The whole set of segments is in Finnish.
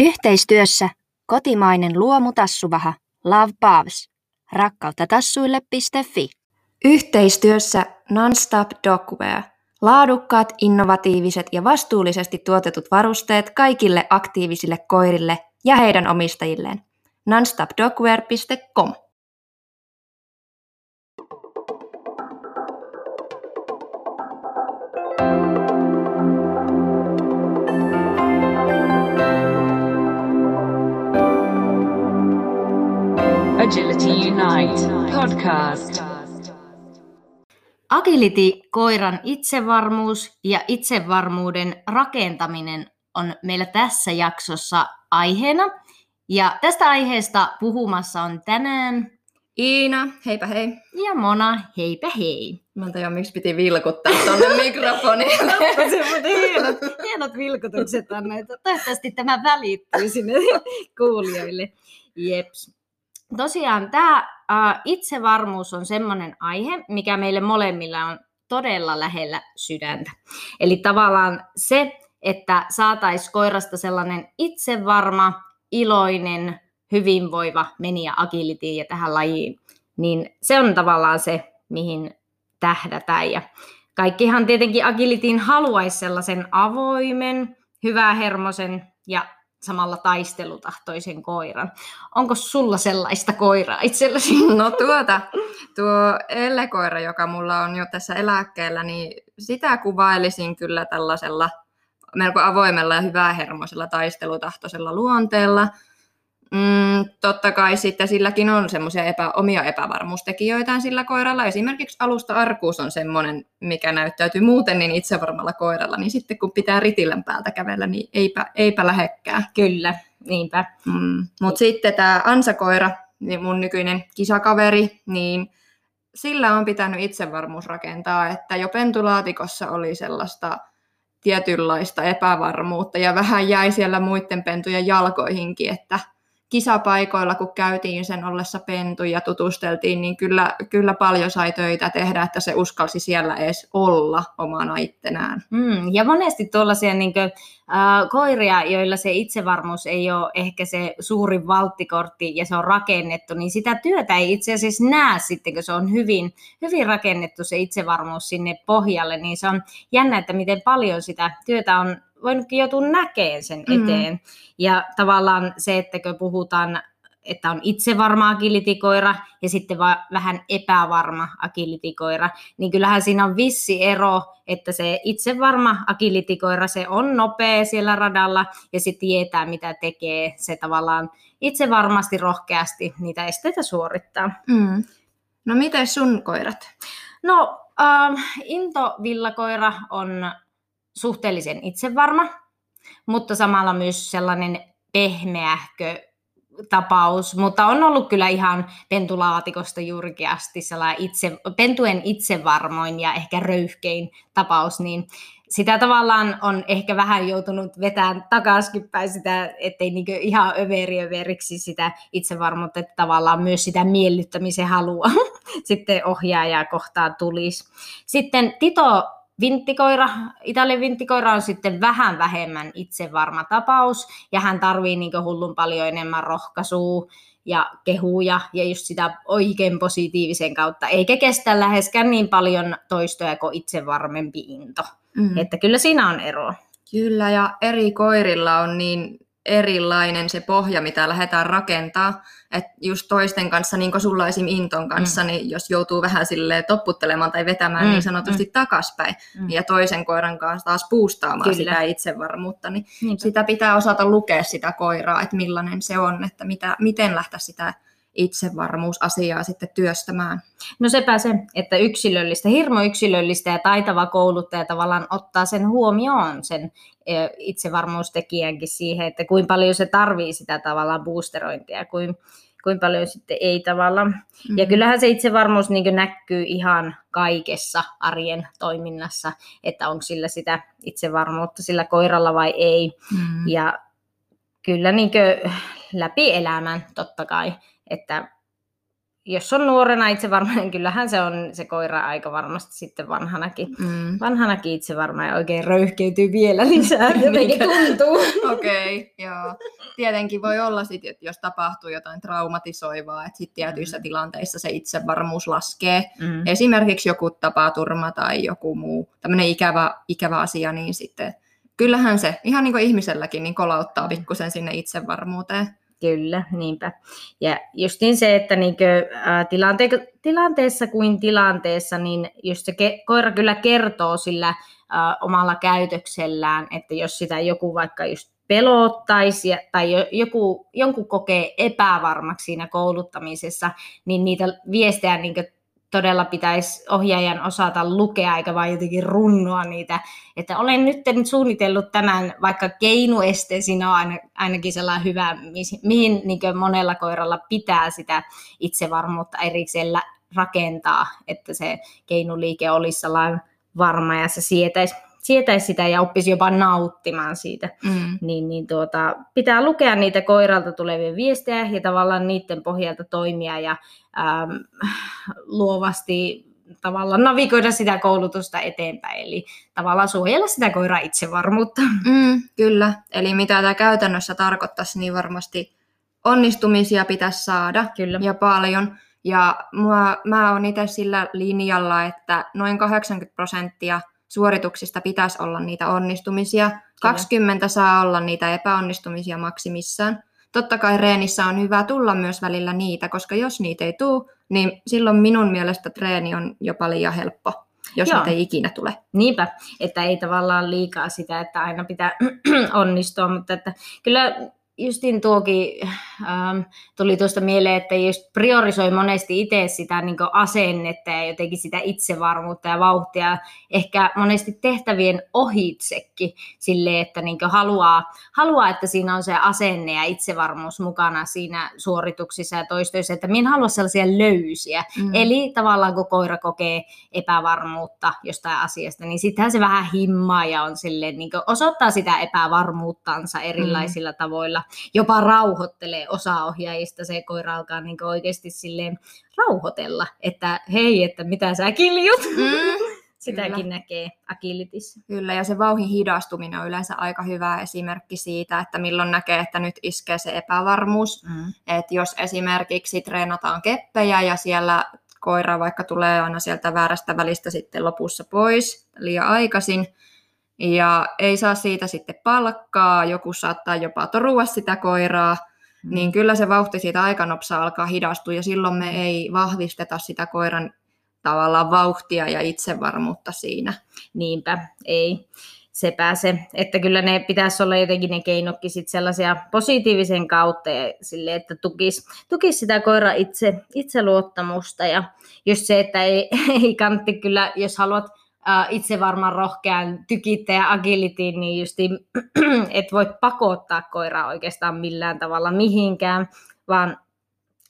Yhteistyössä kotimainen luomutassuvaha Love Pavs. Rakkautta tassuille.fi. Yhteistyössä Nonstop Dogwear. Laadukkaat, innovatiiviset ja vastuullisesti tuotetut varusteet kaikille aktiivisille koirille ja heidän omistajilleen. nonstopdogwear.com Agility Unite podcast. Agility, koiran itsevarmuus ja itsevarmuuden rakentaminen on meillä tässä jaksossa aiheena. Ja tästä aiheesta puhumassa on tänään Iina, heipä hei. ja Mona, heipä hei. Mä en tiedä, miksi piti vilkuttaa tonne mikrofonille. hienot, hienot vilkutukset on näitä. Toivottavasti tämä välittyy sinne kuulijoille. Jeps. Tosiaan tämä äh, itsevarmuus on semmoinen aihe, mikä meille molemmilla on todella lähellä sydäntä. Eli tavallaan se, että saataisiin koirasta sellainen itsevarma, iloinen, hyvinvoiva meniä agilitiin ja tähän lajiin, niin se on tavallaan se, mihin tähdätään. Ja kaikkihan tietenkin agilitiin haluaisi sellaisen avoimen, hyvähermosen ja samalla taistelutahtoisen koiran. Onko sulla sellaista koiraa itselläsi? No tuota, tuo ellekoira, joka mulla on jo tässä eläkkeellä, niin sitä kuvailisin kyllä tällaisella melko avoimella ja hyvähermoisella taistelutahtoisella luonteella. Mm, totta kai sitten silläkin on semmoisia epä, omia epävarmuustekijöitään sillä koiralla. Esimerkiksi alusta arkuus on semmoinen, mikä näyttäytyy muuten niin itsevarmalla koiralla, niin sitten kun pitää ritilän päältä kävellä, niin eipä, eipä lähekkää. Kyllä, niinpä. Mm. Mutta sitten tämä ansakoira, niin mun nykyinen kisakaveri, niin sillä on pitänyt itsevarmuus rakentaa, että jo pentulaatikossa oli sellaista tietynlaista epävarmuutta ja vähän jäi siellä muiden pentujen jalkoihinkin, että kisapaikoilla, kun käytiin sen ollessa pentu ja tutusteltiin, niin kyllä, kyllä paljon sai töitä tehdä, että se uskalsi siellä edes olla omana ittenään. Mm, ja monesti tuollaisia niin kuin, äh, koiria, joilla se itsevarmuus ei ole ehkä se suurin valttikortti ja se on rakennettu, niin sitä työtä ei itse asiassa näe sitten, kun se on hyvin, hyvin rakennettu se itsevarmuus sinne pohjalle, niin se on jännä, että miten paljon sitä työtä on voinutkin joutua näkemään sen eteen. Mm. Ja tavallaan se, että kun puhutaan, että on itsevarma agilitikoira ja sitten va- vähän epävarma agilitikoira, niin kyllähän siinä on vissi ero, että se itsevarma agilitikoira, se on nopea siellä radalla ja sitten tietää, mitä tekee. Se tavallaan itse varmasti rohkeasti niitä esteitä suorittaa. Mm. No miten sun koirat? No, ähm, Into-villakoira on suhteellisen itsevarma, mutta samalla myös sellainen pehmeähkö tapaus, mutta on ollut kyllä ihan pentulaatikosta juurikin asti sellainen itse, pentuen itsevarmoin ja ehkä röyhkein tapaus, niin sitä tavallaan on ehkä vähän joutunut vetämään takaisin päin sitä, ettei niin ihan överi överiksi sitä itsevarmuutta, että tavallaan myös sitä miellyttämisen halua sitten ohjaajaa kohtaan tulisi. Sitten Tito vinttikoira, Italian vinttikoira on sitten vähän vähemmän itsevarma tapaus, ja hän tarvii niin hullun paljon enemmän rohkaisua ja kehuja ja just sitä oikein positiivisen kautta, eikä kestä läheskään niin paljon toistoja kuin itsevarmempi into. Mm. Että kyllä siinä on ero. Kyllä, ja eri koirilla on niin erilainen se pohja, mitä lähdetään rakentaa. Että just toisten kanssa, niin kuin sulla esim. Inton kanssa, mm. niin jos joutuu vähän sille topputtelemaan tai vetämään mm. niin sanotusti mm. takaspäin, mm. ja toisen koiran kanssa taas puustaamaan Kyllä. sitä itsevarmuutta, niin Niinpä. sitä pitää osata lukea sitä koiraa, että millainen se on, että mitä, miten lähteä sitä itsevarmuusasiaa sitten työstämään. No sepä se, että yksilöllistä, hirmo yksilöllistä ja taitava kouluttaja tavallaan ottaa sen huomioon, sen itsevarmuustekijänkin siihen, että kuinka paljon se tarvii sitä tavallaan boosterointia, kuin kuinka paljon sitten ei tavallaan. Mm-hmm. Ja kyllähän se itsevarmuus niin näkyy ihan kaikessa arjen toiminnassa, että onko sillä sitä itsevarmuutta sillä koiralla vai ei. Mm-hmm. Ja kyllä niin läpi elämän totta kai, että jos on nuorena itse varma, niin kyllähän se on se koira aika varmasti sitten vanhanakin. Mm. Vanhanakin itse varma ja oikein röyhkeytyy vielä lisää, jotenkin tuntuu. Okei, okay, joo. Tietenkin voi olla sit, että jos tapahtuu jotain traumatisoivaa, että sit tietyissä mm. tilanteissa se itsevarmuus laskee. Mm. Esimerkiksi joku tapaturma tai joku muu tämmöinen ikävä, ikävä asia, niin sitten kyllähän se ihan niin kuin ihmiselläkin niin kolauttaa pikkusen sinne itsevarmuuteen. Kyllä, niinpä. Ja justiin se, että niinkö, ää, tilante- tilanteessa kuin tilanteessa, niin just se ke- koira kyllä kertoo sillä ää, omalla käytöksellään, että jos sitä joku vaikka just pelottaisi tai joku, jonkun kokee epävarmaksi siinä kouluttamisessa, niin niitä viestejä niin todella pitäisi ohjaajan osata lukea, eikä vain jotenkin runnoa niitä. Että olen nyt suunnitellut tämän, vaikka keinueste, siinä on ainakin sellainen hyvä, mihin niin monella koiralla pitää sitä itsevarmuutta erikseen rakentaa, että se keinuliike olisi sellainen varma ja se sietäisi sietäisi sitä ja oppisi jopa nauttimaan siitä, mm. niin, niin tuota, pitää lukea niitä koiralta tulevia viestejä ja tavallaan niiden pohjalta toimia ja ähm, luovasti tavallaan navigoida sitä koulutusta eteenpäin, eli tavallaan suojella sitä koiraa itsevarmuutta. Mm, kyllä, eli mitä tämä käytännössä tarkoittaisi, niin varmasti onnistumisia pitäisi saada kyllä. ja paljon. Ja mua, mä oon itse sillä linjalla, että noin 80 prosenttia suorituksista pitäisi olla niitä onnistumisia. Kyllä. 20 saa olla niitä epäonnistumisia maksimissaan. Totta kai reenissä on hyvä tulla myös välillä niitä, koska jos niitä ei tule, niin silloin minun mielestä treeni on jopa liian helppo jos Joo. niitä ei ikinä tule. Niinpä, että ei tavallaan liikaa sitä, että aina pitää onnistua, mutta että kyllä justin tuokin ähm, tuli tuosta mieleen, että just priorisoi monesti itse sitä niin asennetta ja jotenkin sitä itsevarmuutta ja vauhtia, ehkä monesti tehtävien ohitsekin sille, että niin haluaa, haluaa, että siinä on se asenne ja itsevarmuus mukana siinä suorituksissa ja toistoissa, että minä en halua sellaisia löysiä. Mm. Eli tavallaan kun koira kokee epävarmuutta jostain asiasta, niin sittenhän se vähän himmaa ja on silleen, niin osoittaa sitä epävarmuuttansa erilaisilla mm. tavoilla jopa rauhoittelee osa ohjaajista. Se koira alkaa niin oikeasti silleen rauhoitella, että hei, että mitä sä kiljut. Mm. Sitäkin Kyllä. näkee agilitissa. Kyllä, ja se vauhin hidastuminen on yleensä aika hyvä esimerkki siitä, että milloin näkee, että nyt iskee se epävarmuus. Mm. Että jos esimerkiksi treenataan keppejä ja siellä koira vaikka tulee aina sieltä väärästä välistä sitten lopussa pois liian aikaisin, ja ei saa siitä sitten palkkaa, joku saattaa jopa torua sitä koiraa, mm. niin kyllä se vauhti siitä aikanopsa alkaa hidastua ja silloin me ei vahvisteta sitä koiran tavallaan vauhtia ja itsevarmuutta siinä. Niinpä, ei se pääse. Että kyllä ne pitäisi olla jotenkin ne keinokki sit sellaisia positiivisen kautta ja sille, että tukisi tukis sitä koira itse, itseluottamusta ja just se, että ei, ei kantti kyllä, jos haluat itse varmaan rohkean tykittäjä agilitiin, niin just et voi pakottaa koiraa oikeastaan millään tavalla mihinkään, vaan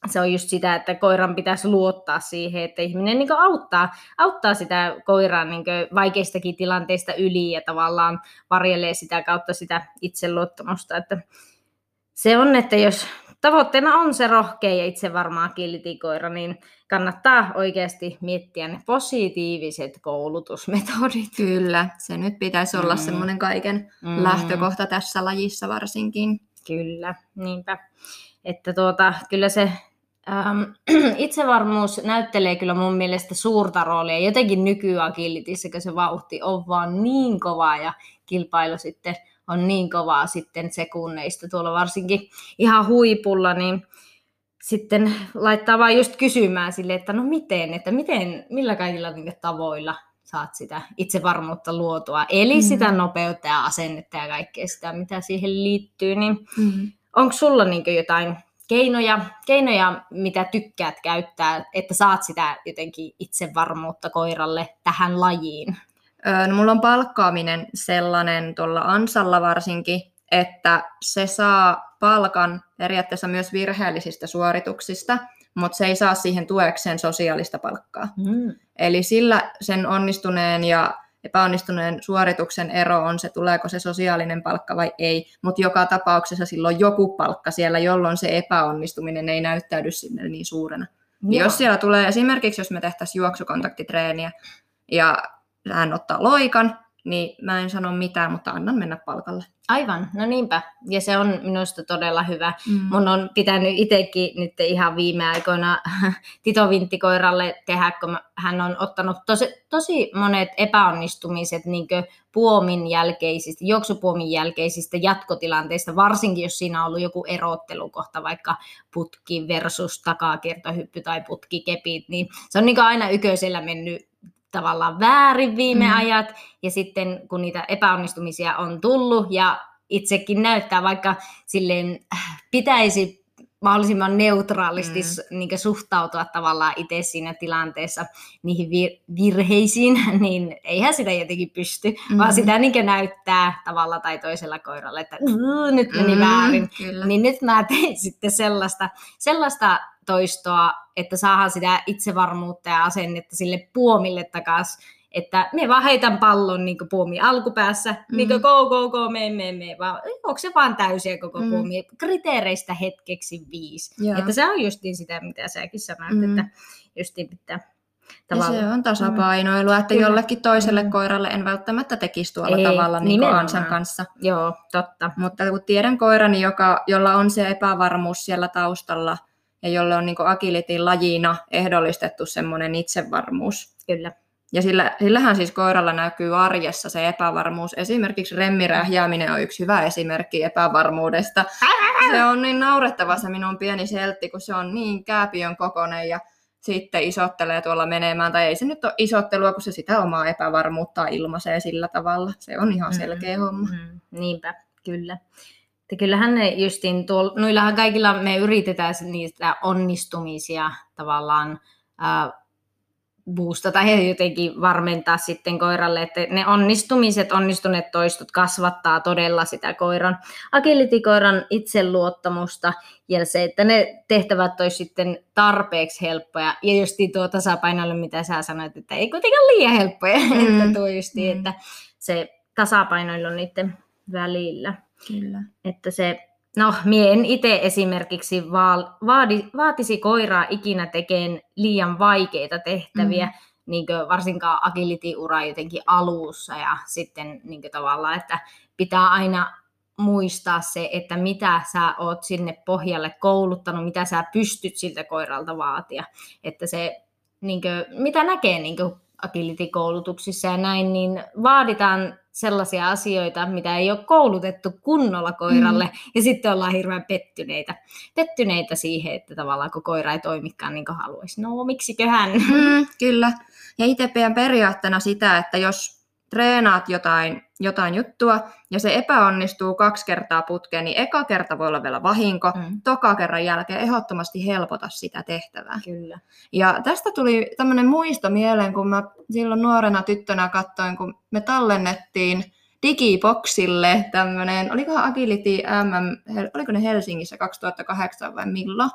se on just sitä, että koiran pitäisi luottaa siihen, että ihminen niin auttaa, auttaa sitä koiraa niin vaikeistakin tilanteista yli ja tavallaan varjelee sitä kautta sitä itseluottamusta. Että se on, että jos tavoitteena on se rohkea ja itse varmaan kiltikoira, niin kannattaa oikeasti miettiä ne positiiviset koulutusmetodit. Kyllä, se nyt pitäisi olla mm. semmoinen kaiken mm. lähtökohta tässä lajissa varsinkin. Kyllä, niinpä. Että tuota, kyllä se ähm, itsevarmuus näyttelee kyllä mun mielestä suurta roolia. Jotenkin nykyagilitissä, kun se vauhti on vaan niin kova ja kilpailu sitten on niin kovaa sitten sekunneista tuolla varsinkin ihan huipulla, niin sitten laittaa vaan just kysymään sille, että no miten, että miten, millä kaikilla niin tavoilla saat sitä itsevarmuutta luotua, eli mm-hmm. sitä nopeutta ja asennetta ja kaikkea sitä, mitä siihen liittyy, niin mm-hmm. onko sulla niin jotain keinoja, keinoja, mitä tykkäät käyttää, että saat sitä jotenkin itsevarmuutta koiralle tähän lajiin? No, mulla on palkkaaminen sellainen tuolla ansalla varsinkin, että se saa palkan periaatteessa myös virheellisistä suorituksista, mutta se ei saa siihen tuekseen sosiaalista palkkaa. Mm. Eli sillä sen onnistuneen ja epäonnistuneen suorituksen ero on se, tuleeko se sosiaalinen palkka vai ei, mutta joka tapauksessa silloin joku palkka siellä, jolloin se epäonnistuminen ei näyttäydy sinne niin suurena. Ja Jos siellä tulee esimerkiksi, jos me tehtäisiin juoksukontaktitreeniä ja hän ottaa loikan, niin mä en sano mitään, mutta annan mennä palkalle. Aivan, no niinpä. Ja se on minusta todella hyvä. Mm. Mun on pitänyt itsekin nyt ihan viime aikoina Tito Vinttikoiralle tehdä, kun hän on ottanut tosi, tosi monet epäonnistumiset niin puomin jälkeisistä, juoksupuomin jälkeisistä jatkotilanteista, varsinkin jos siinä on ollut joku erottelukohta, vaikka putki versus takakiertohyppy tai putkikepit, niin se on niin aina yköisellä mennyt tavallaan väärin viime mm. ajat, ja sitten kun niitä epäonnistumisia on tullut, ja itsekin näyttää, vaikka silleen äh, pitäisi mahdollisimman neutraalisti mm. niin suhtautua tavallaan itse siinä tilanteessa niihin vir- virheisiin, niin eihän sitä jotenkin pysty, mm. vaan sitä niin näyttää tavalla tai toisella koiralla, että nyt meni mm, väärin. Kyllä. Niin nyt mä tein sitten sellaista, sellaista toistoa, että saadaan sitä itsevarmuutta ja asennetta sille puomille takaisin, että me vaan heitän pallon niin puomi alkupäässä, mm-hmm. niin go, go, go, me, me, me, vaan onko se vaan täysiä koko mm-hmm. puomi, kriteereistä hetkeksi viisi. Joo. Että se on justiin sitä, mitä säkin sanoit, mm-hmm. että justiin pitää ja se on tasapainoilua, että Kyllä. jollekin toiselle mm. koiralle en välttämättä tekisi tuolla Ei, tavalla niin kuin Ansan kanssa. Joo, totta. Mutta kun tiedän koirani, joka, jolla on se epävarmuus siellä taustalla, ja jolle on niin agilitin lajina ehdollistettu semmoinen itsevarmuus. Kyllä. Ja sillä, sillähän siis koiralla näkyy arjessa se epävarmuus. Esimerkiksi remmirähjääminen on yksi hyvä esimerkki epävarmuudesta. Se on niin naurettava se minun pieni seltti, kun se on niin kääpiön kokonen ja sitten isottelee tuolla menemään. Tai ei se nyt ole isottelua, kun se sitä omaa epävarmuutta ilmaisee sillä tavalla. Se on ihan selkeä mm-hmm. homma. Mm-hmm. Niinpä, kyllä. Että kyllähän ne justiin tuolla, noillahan kaikilla me yritetään niitä onnistumisia tavallaan äh, boostata ja jotenkin varmentaa sitten koiralle, että ne onnistumiset, onnistuneet toistot kasvattaa todella sitä koiran, agility-koiran itseluottamusta ja se, että ne tehtävät olisi sitten tarpeeksi helppoja ja just tuo tasapainolle, mitä sä sanoit, että ei kuitenkaan liian helppoja, mm. että tuo justiin, mm. että se tasapainoilu on niiden välillä. Kyllä. Että se, no, mien itse esimerkiksi vaadi, vaatisi koiraa ikinä tekemään liian vaikeita tehtäviä, mm. niin varsinkaan agility-ura jotenkin alussa ja sitten niin tavallaan, että pitää aina muistaa se, että mitä sä oot sinne pohjalle kouluttanut, mitä sä pystyt siltä koiralta vaatia. Että se, niin kuin, mitä näkee niin agility-koulutuksissa ja näin, niin vaaditaan sellaisia asioita, mitä ei ole koulutettu kunnolla koiralle, mm. ja sitten ollaan hirveän pettyneitä, pettyneitä siihen, että tavallaan kun koira ei toimikaan niin kuin haluaisi. No, miksiköhän? Mm, kyllä. Ja itse pidän periaatteena sitä, että jos treenaat jotain, jotain juttua ja se epäonnistuu kaksi kertaa putkeen, niin eka kerta voi olla vielä vahinko, mm. toka kerran jälkeen ehdottomasti helpota sitä tehtävää. Kyllä. Ja tästä tuli tämmöinen muisto mieleen, kun mä silloin nuorena tyttönä katsoin, kun me tallennettiin Digiboxille tämmöinen, olikohan Agility MM, oliko ne Helsingissä 2008 vai milloin?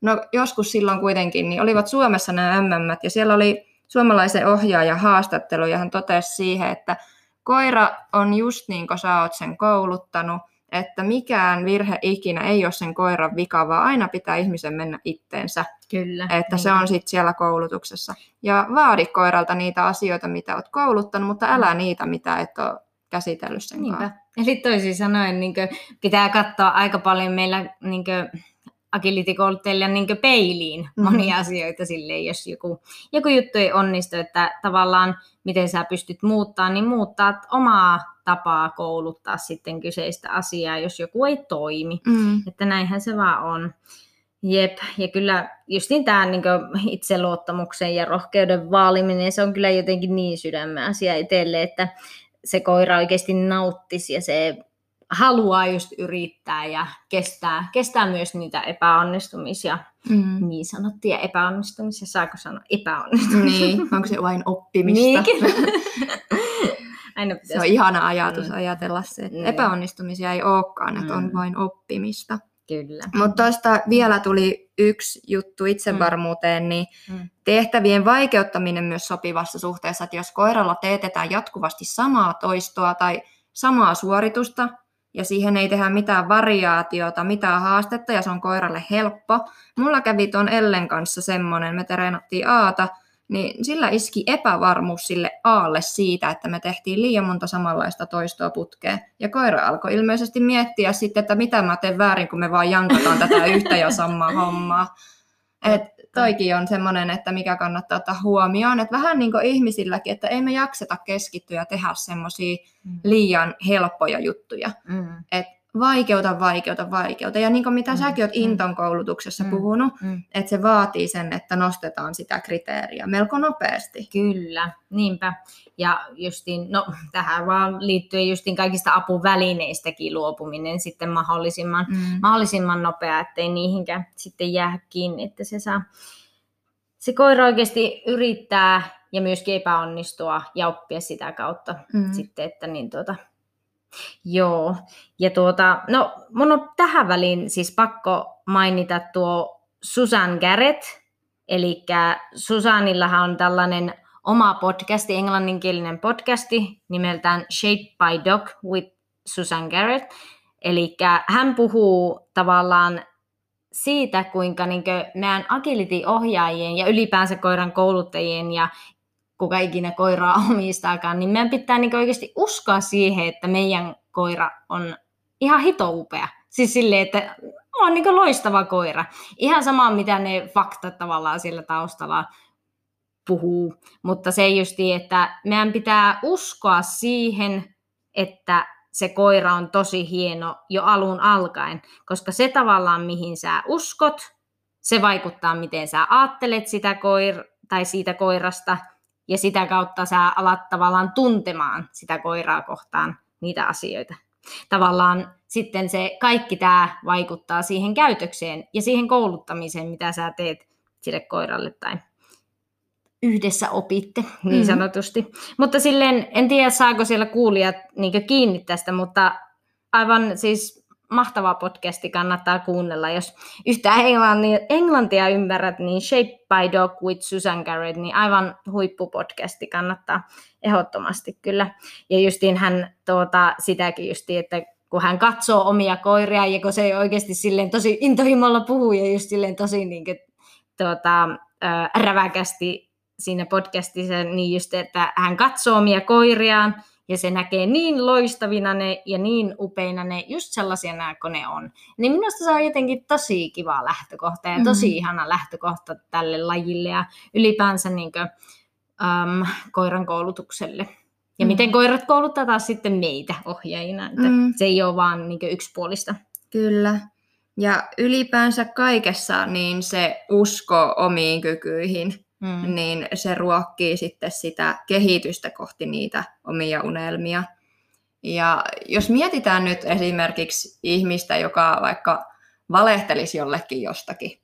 No joskus silloin kuitenkin, niin olivat Suomessa nämä MM, ja siellä oli suomalaisen ohjaajan haastattelu, ja hän totesi siihen, että koira on just niin kuin sä oot sen kouluttanut, että mikään virhe ikinä ei ole sen koiran vika, vaan aina pitää ihmisen mennä itteensä. Kyllä. Että niin. se on sitten siellä koulutuksessa. Ja vaadi koiralta niitä asioita, mitä olet kouluttanut, mutta älä niitä, mitä et ole käsitellyt sen Niinpä. Eli toisin sanoen niin pitää katsoa aika paljon meillä niin agility-kouluttajille niin peiliin mm-hmm. monia asioita silleen, jos joku, joku juttu ei onnistu, että tavallaan miten sä pystyt muuttaa, niin muuttaa omaa tapaa kouluttaa sitten kyseistä asiaa, jos joku ei toimi. Mm. Että näinhän se vaan on. Jep, ja kyllä justiin tämä niin itseluottamuksen ja rohkeuden vaaliminen, se on kyllä jotenkin niin sydämen asia itselle, että se koira oikeasti nauttisi ja se haluaa just yrittää ja kestää, kestää myös niitä epäonnistumisia, mm. niin sanottuja epäonnistumisia, saako sanoa epäonnistumisia? Niin, onko se vain oppimista? Niin, Aina se on ihana ajatus mm. ajatella se, että mm. epäonnistumisia ei olekaan, että mm. on vain oppimista. Kyllä. Mutta tuosta vielä tuli yksi juttu itsevarmuuteen, niin mm. tehtävien vaikeuttaminen myös sopivassa suhteessa, että jos koiralla teetetään jatkuvasti samaa toistoa tai samaa suoritusta, ja siihen ei tehdä mitään variaatiota, mitään haastetta ja se on koiralle helppo. Mulla kävi tuon Ellen kanssa semmoinen, me treenattiin Aata, niin sillä iski epävarmuus sille Aalle siitä, että me tehtiin liian monta samanlaista toistoa putkeen. Ja koira alkoi ilmeisesti miettiä sitten, että mitä mä teen väärin, kun me vaan jankataan tätä yhtä ja samaa hommaa. Et toikin on semmoinen, että mikä kannattaa ottaa huomioon, että vähän niin kuin ihmisilläkin, että ei me jakseta keskittyä ja tehdä semmoisia Mm. liian helppoja juttuja. Mm. Et vaikeuta, vaikeuta, vaikeuta. Ja niin kuin mitä Mm, säkin oot mm. Inton koulutuksessa Mm. puhunut, Mm. että se vaatii sen, että nostetaan sitä kriteeriä melko nopeasti. Kyllä, niinpä. Ja justiin, no tähän vaan liittyen justiin kaikista apuvälineistäkin luopuminen sitten mahdollisimman, Mm. mahdollisimman nopea, ettei niihinkään sitten jää kiinni, että se saa se koira oikeasti yrittää ja myöskin epäonnistua ja oppia sitä kautta Mm. sitten, että niin tuota, joo. Ja tuota, no mun on tähän väliin siis pakko mainita tuo Susan Garrett, eli Susanillahan on tällainen oma podcasti, englanninkielinen podcasti nimeltään Shaped by Dog with Susan Garrett. Eli hän puhuu tavallaan siitä, kuinka niin meidän agility-ohjaajien ja ylipäänsä koiran kouluttajien ja kuka ikinä koiraa omistaakaan, niin meidän pitää niin oikeasti uskoa siihen, että meidän koira on ihan hito upea. Siis silleen, että on niin loistava koira. Ihan sama, mitä ne faktat tavallaan siellä taustalla puhuu. Mutta se justi, että meidän pitää uskoa siihen, että se koira on tosi hieno jo alun alkaen, koska se tavallaan, mihin sä uskot, se vaikuttaa, miten sä ajattelet sitä koir- tai siitä koirasta, ja sitä kautta sä alat tavallaan tuntemaan sitä koiraa kohtaan niitä asioita. Tavallaan sitten se kaikki tämä vaikuttaa siihen käytökseen ja siihen kouluttamiseen, mitä sä teet sille koiralle tai yhdessä opitte, niin Mm. sanotusti. Mutta silleen, en tiedä saako siellä kuulijat niin kiinni tästä, mutta aivan siis mahtava podcasti kannattaa kuunnella. Jos yhtään englantia, ymmärrät, niin Shape by Dog with Susan Garrett, niin aivan huippupodcasti kannattaa ehdottomasti kyllä. Ja justiin hän tuota, sitäkin justiin, että kun hän katsoo omia koiria ja kun se oikeasti silleen tosi intohimolla puhuu ja just silleen tosi niin kuin, tuota, räväkästi siinä podcastissa, niin just, että hän katsoo omia koiriaan ja se näkee niin loistavina ne ja niin upeina ne, just sellaisena kuin ne on. Niin minusta se on jotenkin tosi kiva lähtökohta ja tosi Mhm. ihana lähtökohta tälle lajille ja ylipäänsä niin kuin, äm, koiran koulutukselle. Ja Mm. miten koirat kouluttaa taas sitten meitä ohjaajina, että Mm. se ei ole vaan niin yksipuolista. Kyllä. Ja ylipäänsä kaikessa niin se usko omiin kykyihin, Mm. niin se ruokkii sitten sitä kehitystä kohti niitä omia unelmia. Ja jos mietitään nyt esimerkiksi ihmistä, joka vaikka valehtelisi jollekin jostakin,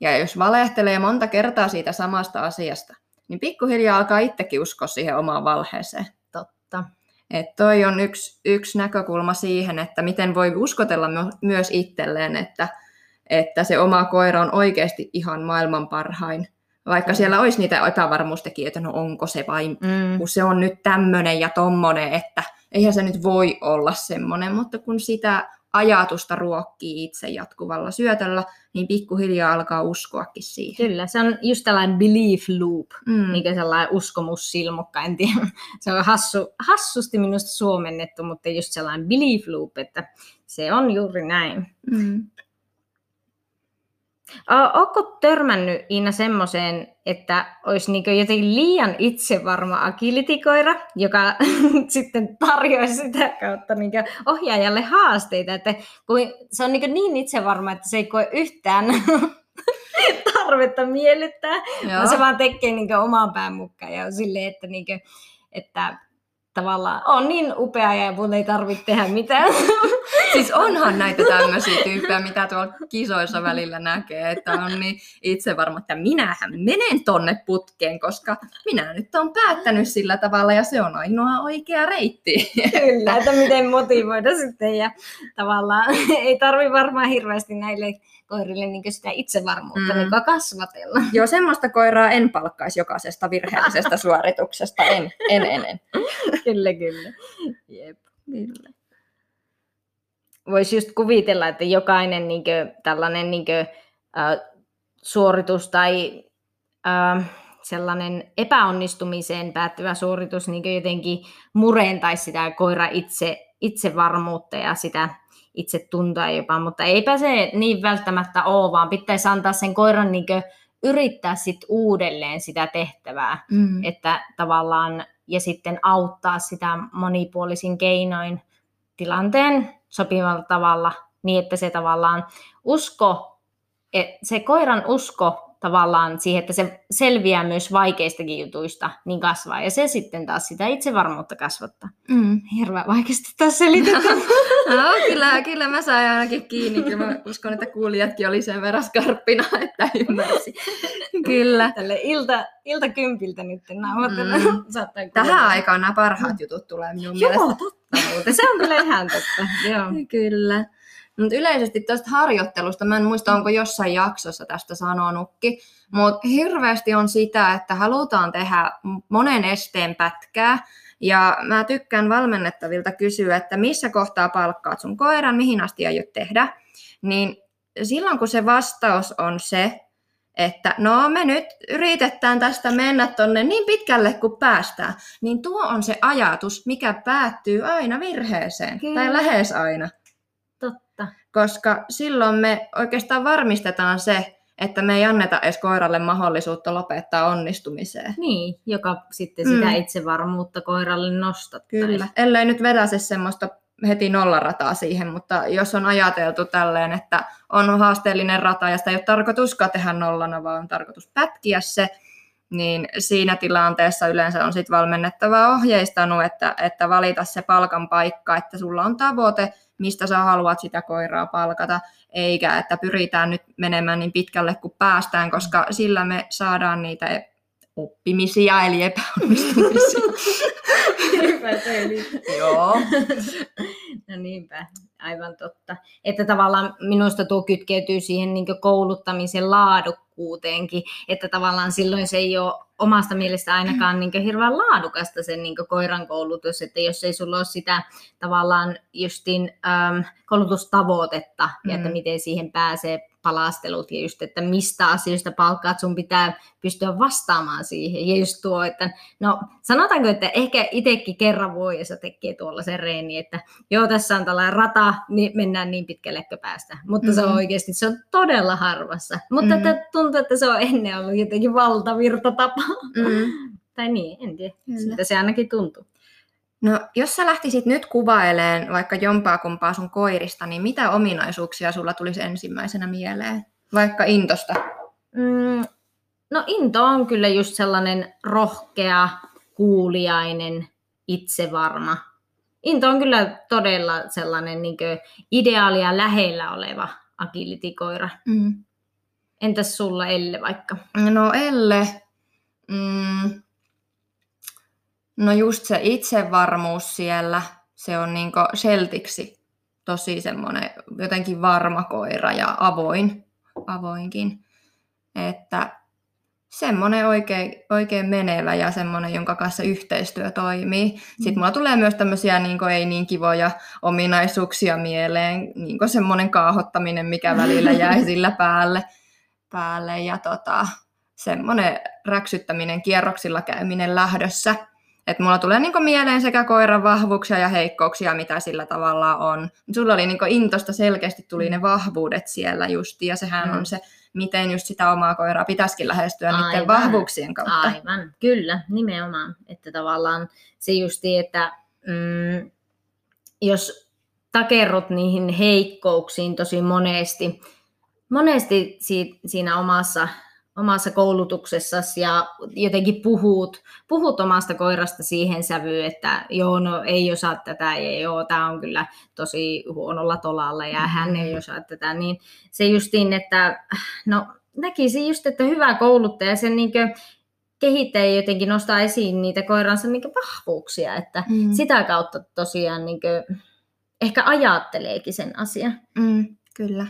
ja jos valehtelee monta kertaa siitä samasta asiasta, niin pikkuhiljaa alkaa itsekin uskoa siihen omaan valheeseen. Totta. Et toi on yksi, yksi näkökulma siihen, että miten voi uskotella my- myös itselleen, että, että se oma koira on oikeasti ihan maailman parhain. Vaikka siellä olisi niitä epävarmuustekijöitä, no onko se vai, Mm. kun se on nyt tämmöinen ja tommonen, että eihän se nyt voi olla semmoinen, mutta kun sitä ajatusta ruokkii itse jatkuvalla syötöllä, niin pikkuhiljaa alkaa uskoakin siihen. Kyllä, se on just tällainen belief loop, Mm. niin sellainen uskomussilmukka, en tiedä. Se on hassu, hassusti minusta suomennettu, mutta just sellainen belief loop, että se on juuri näin. Mm. Oletko törmännyt Iina semmoiseen, että olisi niin jotenkin liian itsevarma agilitikoira, joka sitten tarjoaisi sitä kautta niin ohjaajalle haasteita, että kun se on niin, niin itsevarma, että se ei koe yhtään tarvetta miellyttää, Joo. se vaan tekee niin oman pään mukaan ja on silleen, että, niin kuin, että tavallaan on niin upea ja mun ei tarvitse tehdä mitään. Siis onhan näitä tämmöisiä tyyppejä, mitä tuolla kisoissa välillä näkee, että on niin itse varma, että minähän menen tonne putkeen, koska minä nyt olen päättänyt sillä tavalla ja se on ainoa oikea reitti. Kyllä, että miten motivoida sitten ja tavallaan ei tarvi varmaan hirveästi näille koirille niin sitä itsevarmuutta Mm. mm. niin kasvatella. Joo, semmoista koiraa en palkkaisi jokaisesta virheellisestä suorituksesta, en, en, en, en. kyllä, kyllä. Jep. Kyllä. Voisi just kuvitella, että jokainen niin kuin, tällainen niin kuin, äh, suoritus tai äh, sellainen epäonnistumiseen päättyvä suoritus niin jotenkin murentaisi sitä koira itse, itsevarmuutta ja sitä itse tuntua jopa, mutta eipä se niin välttämättä ole, vaan pitäisi antaa sen koiran niin yrittää sit uudelleen sitä tehtävää, mm. että tavallaan ja sitten auttaa sitä monipuolisin keinoin tilanteen sopivalla tavalla niin, että se tavallaan usko, se koiran usko tavallaan siihen, että se selviää myös vaikeistakin jutuista, niin kasvaa. Ja se sitten taas sitä itsevarmuutta kasvattaa. Mm. Hirveän vaikeasti taas selitetään. no, kyllä, kyllä mä sain ainakin kiinni. Kyllä mä uskon, että kuulijatkin oli sen verran skarppina, että ymmärsi. kyllä. Tälle ilta, ilta kympiltä nyt. Mm. Tähän aikaan nämä parhaat jutut tulee minun Joo, mielestä. totta. Se on kyllä ihan totta. Joo. kyllä. Mutta yleisesti tästä harjoittelusta, mä en muista onko jossain jaksossa tästä sanonutkin, mutta hirveästi on sitä, että halutaan tehdä monen esteen pätkää, ja mä tykkään valmennettavilta kysyä, että missä kohtaa palkkaat sun koiran, mihin asti aiot tehdä, niin silloin kun se vastaus on se, että no me nyt yritetään tästä mennä tonne niin pitkälle kuin päästään, niin tuo on se ajatus, mikä päättyy aina virheeseen, Kyllä. tai lähes aina. Koska silloin me oikeastaan varmistetaan se, että me ei anneta edes koiralle mahdollisuutta lopettaa onnistumiseen. Niin, joka sitten sitä mm. itsevarmuutta koiralle nostattaisi. Kyllä, ellei nyt vedä se semmoista heti nollarataa siihen, mutta jos on ajateltu tälleen, että on haasteellinen rata ja sitä ei ole tarkoituskaan tehdä nollana, vaan on tarkoitus pätkiä se, niin siinä tilanteessa yleensä on sitten valmennettava ohjeistanut, että, että valita se palkan paikka, että sulla on tavoite, mistä sä haluat sitä koiraa palkata, eikä että pyritään nyt menemään niin pitkälle kuin päästään, koska sillä me saadaan niitä oppimisia eli epäonnistumisia. Joo. no niinpä, aivan totta. Että tavallaan minusta tuo kytkeytyy siihen niin kouluttamisen laadukkuuteenkin, että tavallaan silloin se ei ole omasta mielestä ainakaan niin hirveän laadukasta sen niin koiran koulutus, että jos ei sulla ole sitä tavallaan justin äm, koulutustavoitetta, mm. ja että mm. miten siihen pääsee palastelut ja just, että mistä asioista palkkaat, sun pitää pystyä vastaamaan siihen. Ja just tuo, että no sanotaanko, että ehkä itsekin kerran vuodessa tekee tuolla sen reeni, että joo, tässä on tällainen rata, niin mennään niin pitkälle kuin päästä. Mutta mm-hmm. se on mm-hmm. oikeasti, se on todella harvassa. Mutta mm-hmm. että tuntuu, että se on ennen ollut jotenkin valtavirtatapa. Mm-hmm. tai niin, en tiedä. Siltä se ainakin tuntuu. No, jos sä lähtisit nyt kuvaileen vaikka jompaa kumpaa sun koirista, niin mitä ominaisuuksia sulla tulisi ensimmäisenä mieleen? Vaikka Intosta. Mm, no Into on kyllä just sellainen rohkea, kuuliainen, itsevarma. Into on kyllä todella sellainen niin ideaalia lähellä oleva agilitikoira. Mm. Entäs sulla Elle vaikka? No Elle, mm, No just se itsevarmuus siellä, se on niinku Sheltiksi tosi semmoinen jotenkin varma koira ja avoin, avoinkin. Että semmoinen oikein, oikein menevä ja semmoinen, jonka kanssa yhteistyö toimii. Mm. Sitten mulla tulee myös tämmöisiä niin ei niin kivoja ominaisuuksia mieleen, niin semmoinen kaahottaminen, mikä välillä jää sillä päälle. päälle ja tota, semmoinen räksyttäminen, kierroksilla käyminen lähdössä – et mulla tulee niinku mieleen sekä koiran vahvuuksia ja heikkouksia, mitä sillä tavalla on. Sulla oli niinku intosta selkeästi tuli ne vahvuudet siellä justi, ja sehän mm. on se, miten just sitä omaa koiraa pitäisikin lähestyä Aivan. niiden vahvuuksien kautta. Aivan, kyllä, nimenomaan. Että tavallaan se justi, että mm, jos takerrut niihin heikkouksiin tosi monesti, monesti siinä omassa omassa koulutuksessasi ja jotenkin puhut, puhut omasta koirasta siihen sävyyn, että joo, no ei osaa tätä ja joo, tämä on kyllä tosi huonolla tolalla ja hän ei mm-hmm. osaa tätä, niin se justiin, että no näkisin just, että hyvä kouluttaja sen niin kehittää ja jotenkin nostaa esiin niitä koiransa niin vahvuuksia, että mm. sitä kautta tosiaan niin ehkä ajatteleekin sen asian. Mm, kyllä.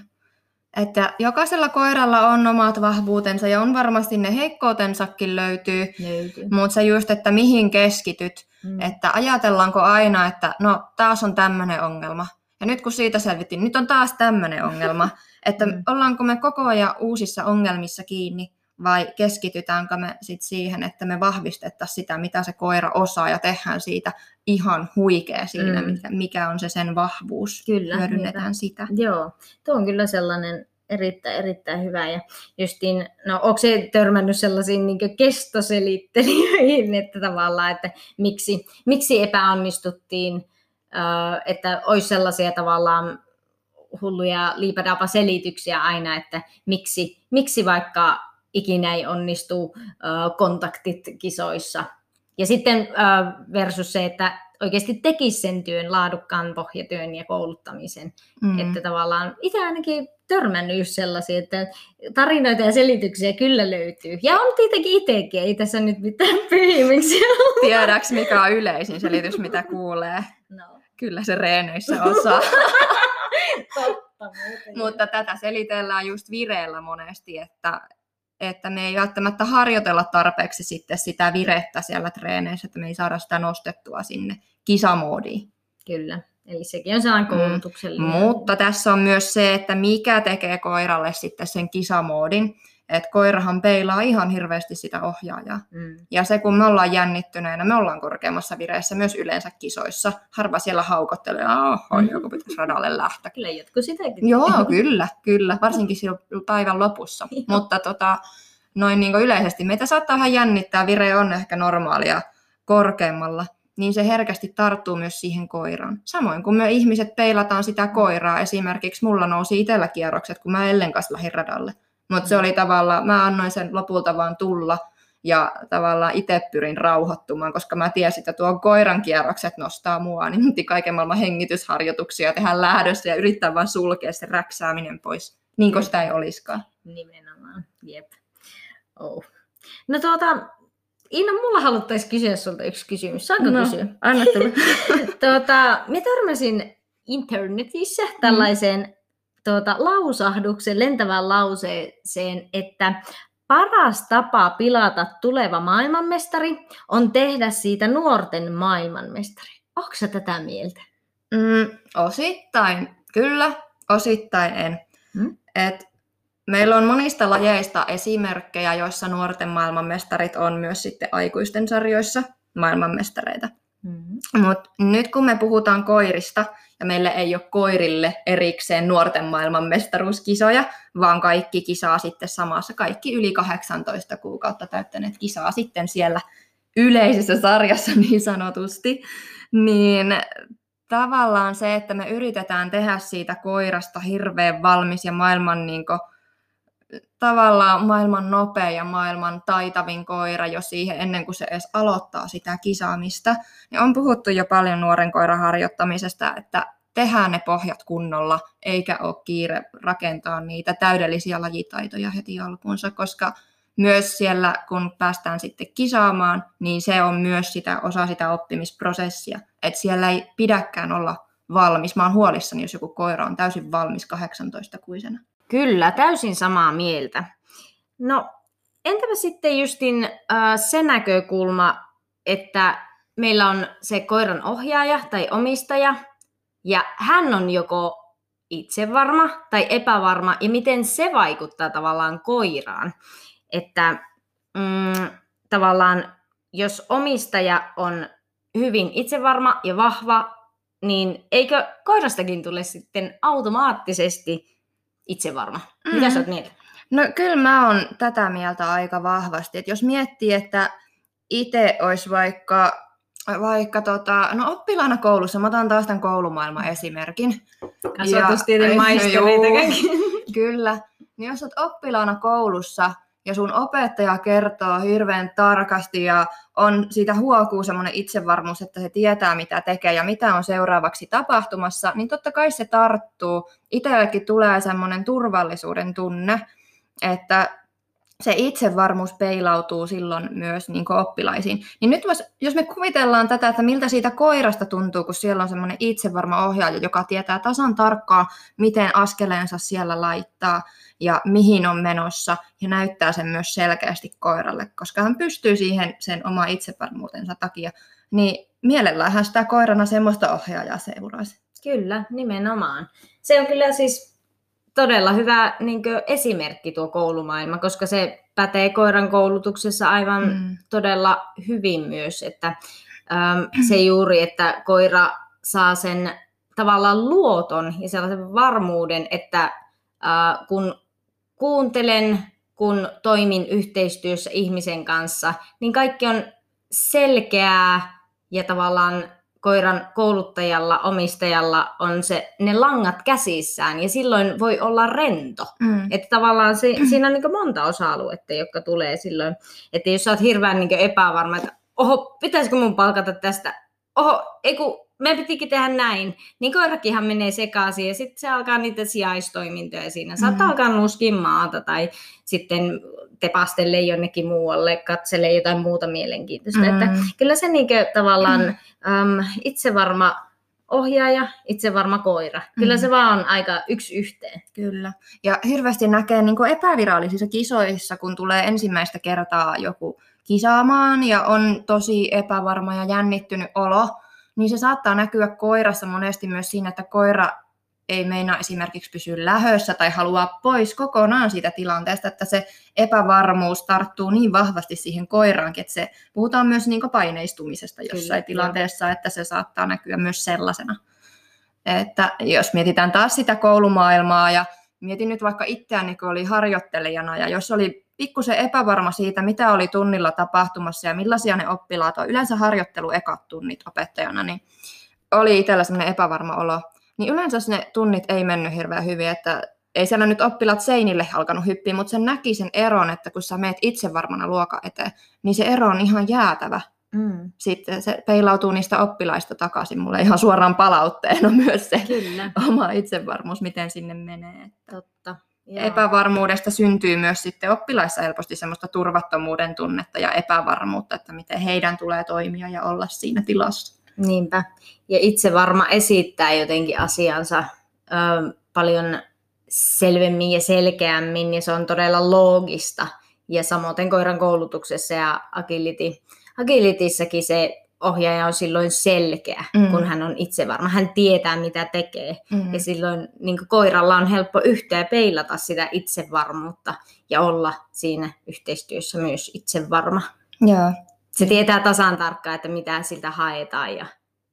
Että jokaisella koiralla on omat vahvuutensa ja on varmasti ne heikkoutensakin löytyy, löytyy. mutta se just, että mihin keskityt, mm. että ajatellaanko aina, että no taas on tämmöinen ongelma. Ja nyt kun siitä selvittiin, nyt on taas tämmöinen ongelma, että Mm. ollaanko me koko ajan uusissa ongelmissa kiinni vai keskitytäänkö me sit siihen, että me vahvistettaisiin sitä, mitä se koira osaa ja tehdään siitä ihan huikea siinä, Mm. mikä, mikä on se sen vahvuus. Kyllä, Hyödynnetään niinpä. sitä. Joo, tuo on kyllä sellainen erittäin, erittäin hyvä. Ja justiin, no onko se törmännyt sellaisiin niin kestoselittelijöihin, että tavallaan, että miksi, miksi epäonnistuttiin, että olisi sellaisia tavallaan hulluja liipadapa selityksiä aina, että miksi, miksi vaikka ikinä ei onnistu kontaktit kisoissa. Ja sitten ö, versus se, että oikeasti tekisi sen työn, laadukkaan pohjatyön ja kouluttamisen. Mm. Että tavallaan itse ainakin törmännyt just sellaisia, että tarinoita ja selityksiä kyllä löytyy. Ja on tietenkin itsekin, ei tässä nyt mitään pyhimyksiä Tiedäks, mikä on yleisin selitys, mitä kuulee? No, Kyllä se reeneissä osaa. totta. Mutta tätä selitellään just vireellä monesti, että, että me ei välttämättä harjoitella tarpeeksi sitten sitä virettä siellä treeneissä, että me ei saada sitä nostettua sinne kisamoodiin. Kyllä, eli sekin on sellainen Mm. koulutuksellinen. Mutta tässä on myös se, että mikä tekee koiralle sitten sen kisamoodin. Että koirahan peilaa ihan hirveästi sitä ohjaajaa. Mm. Ja se, kun me ollaan jännittyneenä, me ollaan korkeammassa vireessä myös yleensä kisoissa. Harva siellä haukottelee, oho, Mm. joku pitäisi radalle lähteä. Kyllä jotkut sitäkin. Joo, kyllä, kyllä. Varsinkin silloin päivän lopussa. Mutta tota, noin niin yleisesti meitä saattaa vähän jännittää, vire on ehkä normaalia korkeammalla, niin se herkästi tarttuu myös siihen koiraan. Samoin kun me ihmiset peilataan sitä koiraa, esimerkiksi mulla nousi itsellä kierrokset, kun mä Ellen kanssa lähdin radalle. Mutta se oli tavallaan, mä annoin sen lopulta vaan tulla ja tavallaan itse pyrin rauhoittumaan, koska mä tiesin, että tuo koiran kierrokset nostaa mua, niin piti kaiken maailman hengitysharjoituksia tehdä lähdössä ja yrittää vaan sulkea se räksääminen pois, niin kuin sitä ei olisikaan. Nimenomaan, jep. Oh. No tuota, Iina, mulla haluttaisiin kysyä sulta yksi kysymys. Saanko No, kysyä? Anna tulla. tuota, me törmäsin internetissä tällaiseen tuota, lausahduksen, lentävään lauseeseen, että paras tapa pilata tuleva maailmanmestari on tehdä siitä nuorten maailmanmestari. Onko sä tätä mieltä? Mm, osittain kyllä, osittain en. Mm. Et meillä on monista lajeista esimerkkejä, joissa nuorten maailmanmestarit on myös sitten aikuisten sarjoissa maailmanmestareita. Mm-hmm. Mutta nyt kun me puhutaan koirista, ja meillä ei ole koirille erikseen nuorten maailmanmestaruuskisoja, vaan kaikki kisaa sitten samassa, kaikki yli 18 kuukautta täyttäneet kisaa sitten siellä yleisessä sarjassa niin sanotusti, niin tavallaan se, että me yritetään tehdä siitä koirasta hirveän valmis ja maailman niin kuin, tavallaan maailman nopea ja maailman taitavin koira jo siihen ennen kuin se edes aloittaa sitä kisaamista. niin on puhuttu jo paljon nuoren koiran harjoittamisesta, että tehdään ne pohjat kunnolla, eikä ole kiire rakentaa niitä täydellisiä lajitaitoja heti alkuunsa, koska myös siellä, kun päästään sitten kisaamaan, niin se on myös sitä, osa sitä oppimisprosessia. Että siellä ei pidäkään olla valmis. Mä oon huolissani, jos joku koira on täysin valmis 18-kuisena. Kyllä, täysin samaa mieltä. No, entäpä sitten justin äh, se näkökulma, että meillä on se koiran ohjaaja tai omistaja, ja hän on joko itsevarma tai epävarma, ja miten se vaikuttaa tavallaan koiraan. Että mm, tavallaan, jos omistaja on hyvin itsevarma ja vahva, niin eikö koirastakin tule sitten automaattisesti itsevarma? Mm. Mitä sä oot mieltä? No kyllä mä oon tätä mieltä aika vahvasti. Et jos miettii, että itse olisi vaikka, vaikka tota, no oppilaana koulussa, mä otan taas tämän koulumaailman esimerkin. Kasvatustieteen kaikki. Kyllä. Niin jos olet oppilaana koulussa ja sun opettaja kertoo hirveän tarkasti ja on siitä huokuu semmoinen itsevarmuus, että se tietää mitä tekee ja mitä on seuraavaksi tapahtumassa, niin totta kai se tarttuu. Itsellekin tulee semmoinen turvallisuuden tunne, että se itsevarmuus peilautuu silloin myös niin oppilaisiin. Niin nyt jos, me kuvitellaan tätä, että miltä siitä koirasta tuntuu, kun siellä on semmoinen itsevarma ohjaaja, joka tietää tasan tarkkaan, miten askeleensa siellä laittaa ja mihin on menossa, ja näyttää sen myös selkeästi koiralle, koska hän pystyy siihen sen oma itsevarmuutensa takia, niin mielellään sitä koirana semmoista ohjaajaa seuraisi. Kyllä, nimenomaan. Se on kyllä siis todella hyvä niin esimerkki tuo koulumaailma, koska se pätee koiran koulutuksessa aivan mm. todella hyvin myös, että äm, se juuri, että koira saa sen tavallaan luoton ja sellaisen varmuuden, että äh, kun kuuntelen, kun toimin yhteistyössä ihmisen kanssa, niin kaikki on selkeää ja tavallaan koiran kouluttajalla, omistajalla on se, ne langat käsissään ja silloin voi olla rento. Mm. Että tavallaan se, siinä on niin monta osa-aluetta, jotka tulee silloin. Että jos sä oot hirveän niin epävarma, että oho, pitäisikö mun palkata tästä? Oho, ei kun me pitikin tehdä näin, niin koirakinhan menee sekaisin ja sitten se alkaa niitä sijaistoimintoja siinä. Saattaa mm. alkaa nuskin maata tai sitten tepastelle jonnekin muualle, katsele jotain muuta mielenkiintoista. Mm. Että kyllä se niin tavallaan mm. äm, itsevarma ohjaaja, itsevarma koira. Kyllä mm. se vaan on aika yksi yhteen. Kyllä. Ja hirveästi näkee niin epävirallisissa kisoissa, kun tulee ensimmäistä kertaa joku kisaamaan ja on tosi epävarma ja jännittynyt olo, niin se saattaa näkyä koirassa monesti myös siinä, että koira ei meinaa esimerkiksi pysyä lähössä tai haluaa pois kokonaan siitä tilanteesta, että se epävarmuus tarttuu niin vahvasti siihen koiraankin, että se puhutaan myös niin paineistumisesta jossain Kyllä, tilanteessa, että se saattaa näkyä myös sellaisena. Että jos mietitään taas sitä koulumaailmaa ja mietin nyt vaikka itseäni, kun oli harjoittelijana ja jos oli pikkusen epävarma siitä, mitä oli tunnilla tapahtumassa ja millaisia ne oppilaat on, yleensä harjoittelu ekat tunnit opettajana, niin oli itsellä sellainen epävarma olo, niin yleensä ne tunnit ei mennyt hirveän hyvin, että ei siellä nyt oppilaat seinille alkanut hyppiä, mutta sen näki sen eron, että kun sä meet itse varmana luoka eteen, niin se ero on ihan jäätävä. Mm. Sitten se peilautuu niistä oppilaista takaisin mulle ihan suoraan palautteena myös se Kyllä. oma itsevarmuus, miten sinne menee. Totta. Joo. Epävarmuudesta syntyy myös sitten oppilaissa helposti semmoista turvattomuuden tunnetta ja epävarmuutta, että miten heidän tulee toimia ja olla siinä tilassa. Niinpä. Ja itse varma esittää jotenkin asiansa ö, paljon selvemmin ja selkeämmin, ja se on todella loogista. Ja samoin koiran koulutuksessa ja agility, agilitissakin se ohjaaja on silloin selkeä, mm. kun hän on itse varma. Hän tietää, mitä tekee. Mm. Ja silloin niin koiralla on helppo yhteen peilata sitä itsevarmuutta ja olla siinä yhteistyössä myös itsevarma. Joo. Se tietää tasan tarkkaan, että mitä siltä haetaan ja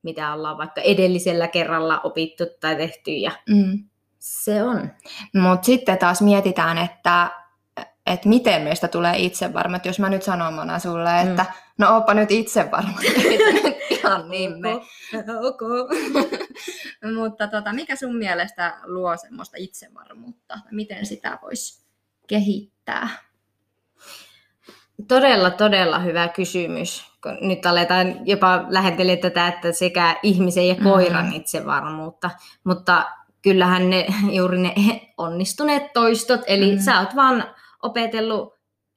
mitä ollaan vaikka edellisellä kerralla opittu tai tehty. Ja mm. Se on. Mutta sitten taas mietitään, että että miten meistä tulee itsevarma. Että jos mä nyt sanon Mona sulle, mm. että mm. no oppa nyt itsevarma, niin ihan niin me. Okay. Mutta tota, mikä sun mielestä luo semmoista itsevarmuutta? Miten sitä voisi kehittää? Todella, todella hyvä kysymys. Kun nyt aletaan jopa lähentelee tätä, että sekä ihmisen ja koiran mm. itsevarmuutta. Mutta kyllähän ne juuri ne onnistuneet toistot, eli mm. sä oot vaan opetellut,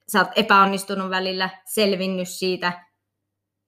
sä oot epäonnistunut välillä, selvinnyt siitä,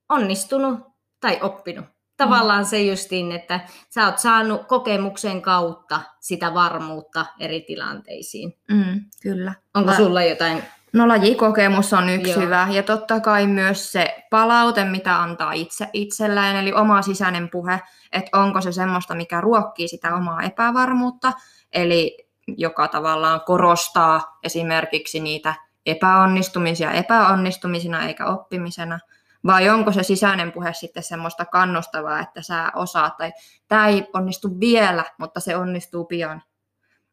onnistunut tai oppinut. Tavallaan mm. se justiin, että sä oot saanut kokemuksen kautta sitä varmuutta eri tilanteisiin. Mm, kyllä. Onko Mä... sulla jotain No lajikokemus on yksi Joo. hyvä ja totta kai myös se palaute, mitä antaa itse itselleen, eli oma sisäinen puhe, että onko se semmoista, mikä ruokkii sitä omaa epävarmuutta, eli joka tavallaan korostaa esimerkiksi niitä epäonnistumisia epäonnistumisina eikä oppimisena, vai onko se sisäinen puhe sitten semmoista kannustavaa, että sä osaat, tai tämä ei onnistu vielä, mutta se onnistuu pian.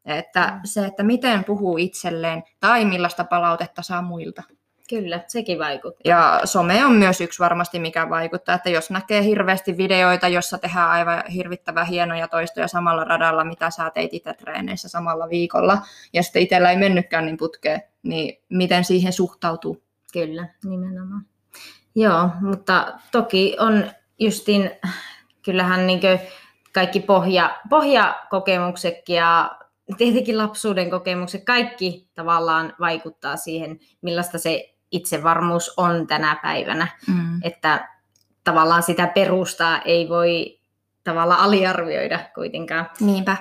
Että mm. se, että miten puhuu itselleen tai millaista palautetta saa muilta. Kyllä, sekin vaikuttaa. Ja some on myös yksi varmasti, mikä vaikuttaa, että jos näkee hirveästi videoita, jossa tehdään aivan hirvittävän hienoja toistoja samalla radalla, mitä sä teit itse treeneissä samalla viikolla, ja sitten itsellä ei mennytkään niin putkeen, niin miten siihen suhtautuu? Kyllä, nimenomaan. Joo, mutta toki on justin, kyllähän niin kaikki pohja, pohjakokemukset ja tietenkin lapsuuden kokemukset, kaikki tavallaan vaikuttaa siihen, millaista se itsevarmuus on tänä päivänä. Mm. Että tavallaan sitä perustaa ei voi tavallaan aliarvioida kuitenkaan. Niinpä.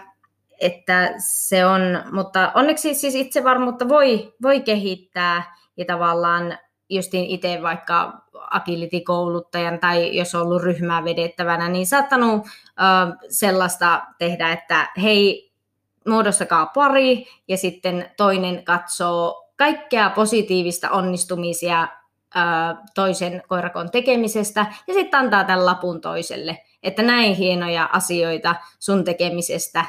Että se on, mutta onneksi siis itsevarmuutta voi, voi kehittää ja tavallaan justiin itse vaikka agility-kouluttajan tai jos on ollut ryhmää vedettävänä, niin saattanut ö, sellaista tehdä, että hei, muodostakaa pari ja sitten toinen katsoo kaikkea positiivista onnistumisia toisen koirakon tekemisestä ja sitten antaa tämän lapun toiselle, että näin hienoja asioita sun tekemisestä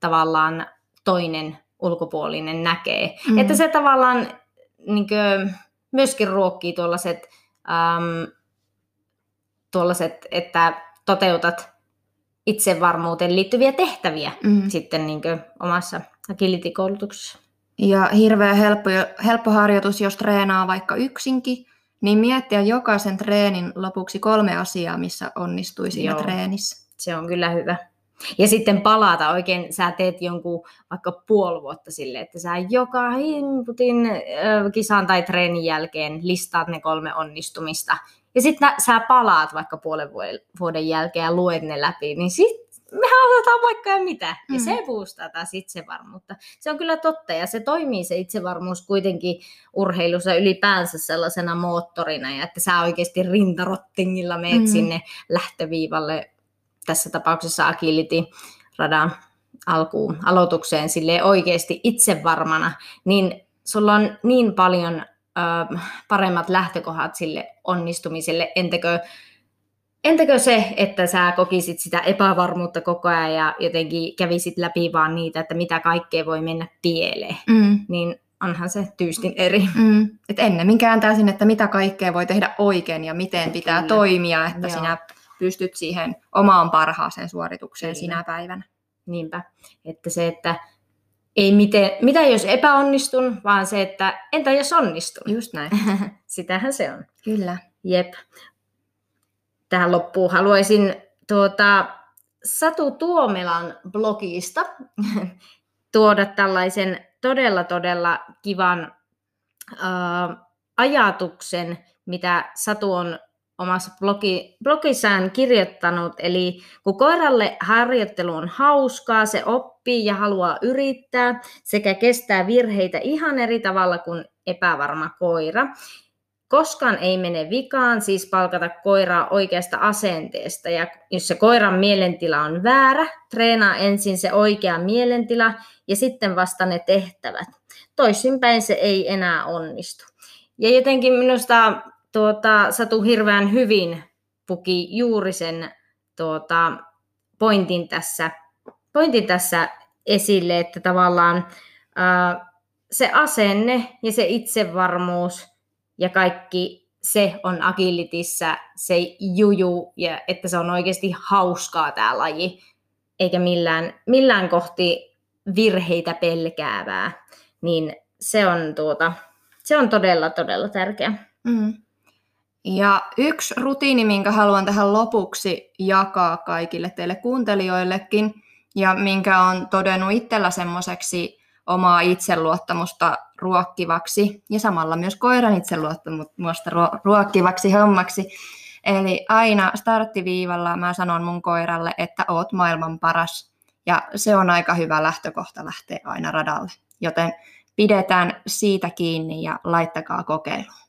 tavallaan toinen ulkopuolinen näkee. Mm. Että se tavallaan niin kuin, myöskin ruokkii tuollaiset, ähm, tuollaiset, että toteutat itsevarmuuteen liittyviä tehtäviä mm. sitten niin kuin, omassa agility-koulutuksessa. Ja hirveän helppo, helppo harjoitus, jos treenaa vaikka yksinkin, niin miettiä jokaisen treenin lopuksi kolme asiaa, missä onnistui siinä Joo. treenissä. Se on kyllä hyvä. Ja sitten palata oikein, sä teet jonkun vaikka puoli vuotta sille, että sä joka inputin kisan tai treenin jälkeen listaat ne kolme onnistumista. Ja sitten sä palaat vaikka puolen vuoden jälkeen ja luet ne läpi, niin sitten mehän osataan vaikka ja mitä. Ja mm. se boostaa taas itsevarmuutta. Se on kyllä totta ja se toimii se itsevarmuus kuitenkin urheilussa ylipäänsä sellaisena moottorina. Ja että sä oikeasti rintarottingilla meet mm. sinne lähtöviivalle tässä tapauksessa agility radan alkuun, aloitukseen sille oikeasti itsevarmana, niin sulla on niin paljon ö, paremmat lähtökohdat sille onnistumiselle, entäkö, entäkö se, että sä kokisit sitä epävarmuutta koko ajan ja jotenkin kävisit läpi vaan niitä, että mitä kaikkea voi mennä pieleen, mm. niin onhan se tyystin eri. Mm. Et ennemmin kääntäisin, että mitä kaikkea voi tehdä oikein ja miten pitää Kyllä. toimia, että Joo. sinä pystyt siihen omaan parhaaseen suoritukseen Kyllä. sinä päivänä. Niinpä, että se, että ei miten, mitä jos epäonnistun, vaan se, että entä jos onnistun. Just näin. Sitähän se on. Kyllä. Jep. Tähän loppuun haluaisin tuota, Satu Tuomelan blogista tuoda tällaisen todella, todella kivan äh, ajatuksen, mitä Satu on omassa blogi, blogissaan kirjoittanut. Eli kun koiralle harjoittelu on hauskaa, se oppii ja haluaa yrittää sekä kestää virheitä ihan eri tavalla kuin epävarma koira. Koskaan ei mene vikaan, siis palkata koiraa oikeasta asenteesta. Ja jos se koiran mielentila on väärä, treenaa ensin se oikea mielentila ja sitten vasta ne tehtävät. Toisinpäin se ei enää onnistu. Ja jotenkin minusta tuota, Satu hirveän hyvin puki juuri sen tuota, pointin, tässä, pointin tässä esille, että tavallaan ää, se asenne ja se itsevarmuus ja kaikki se on agilitissä se juju ja että se on oikeasti hauskaa tämä laji, eikä millään, millään kohti virheitä pelkäävää, niin se on, tuota, se on todella, todella tärkeä. Mm. Ja yksi rutiini, minkä haluan tähän lopuksi jakaa kaikille teille kuuntelijoillekin, ja minkä on todennut itsellä semmoiseksi omaa itseluottamusta ruokkivaksi, ja samalla myös koiran itseluottamusta ruokkivaksi hommaksi. Eli aina starttiviivalla mä sanon mun koiralle, että oot maailman paras, ja se on aika hyvä lähtökohta lähteä aina radalle. Joten pidetään siitä kiinni ja laittakaa kokeiluun.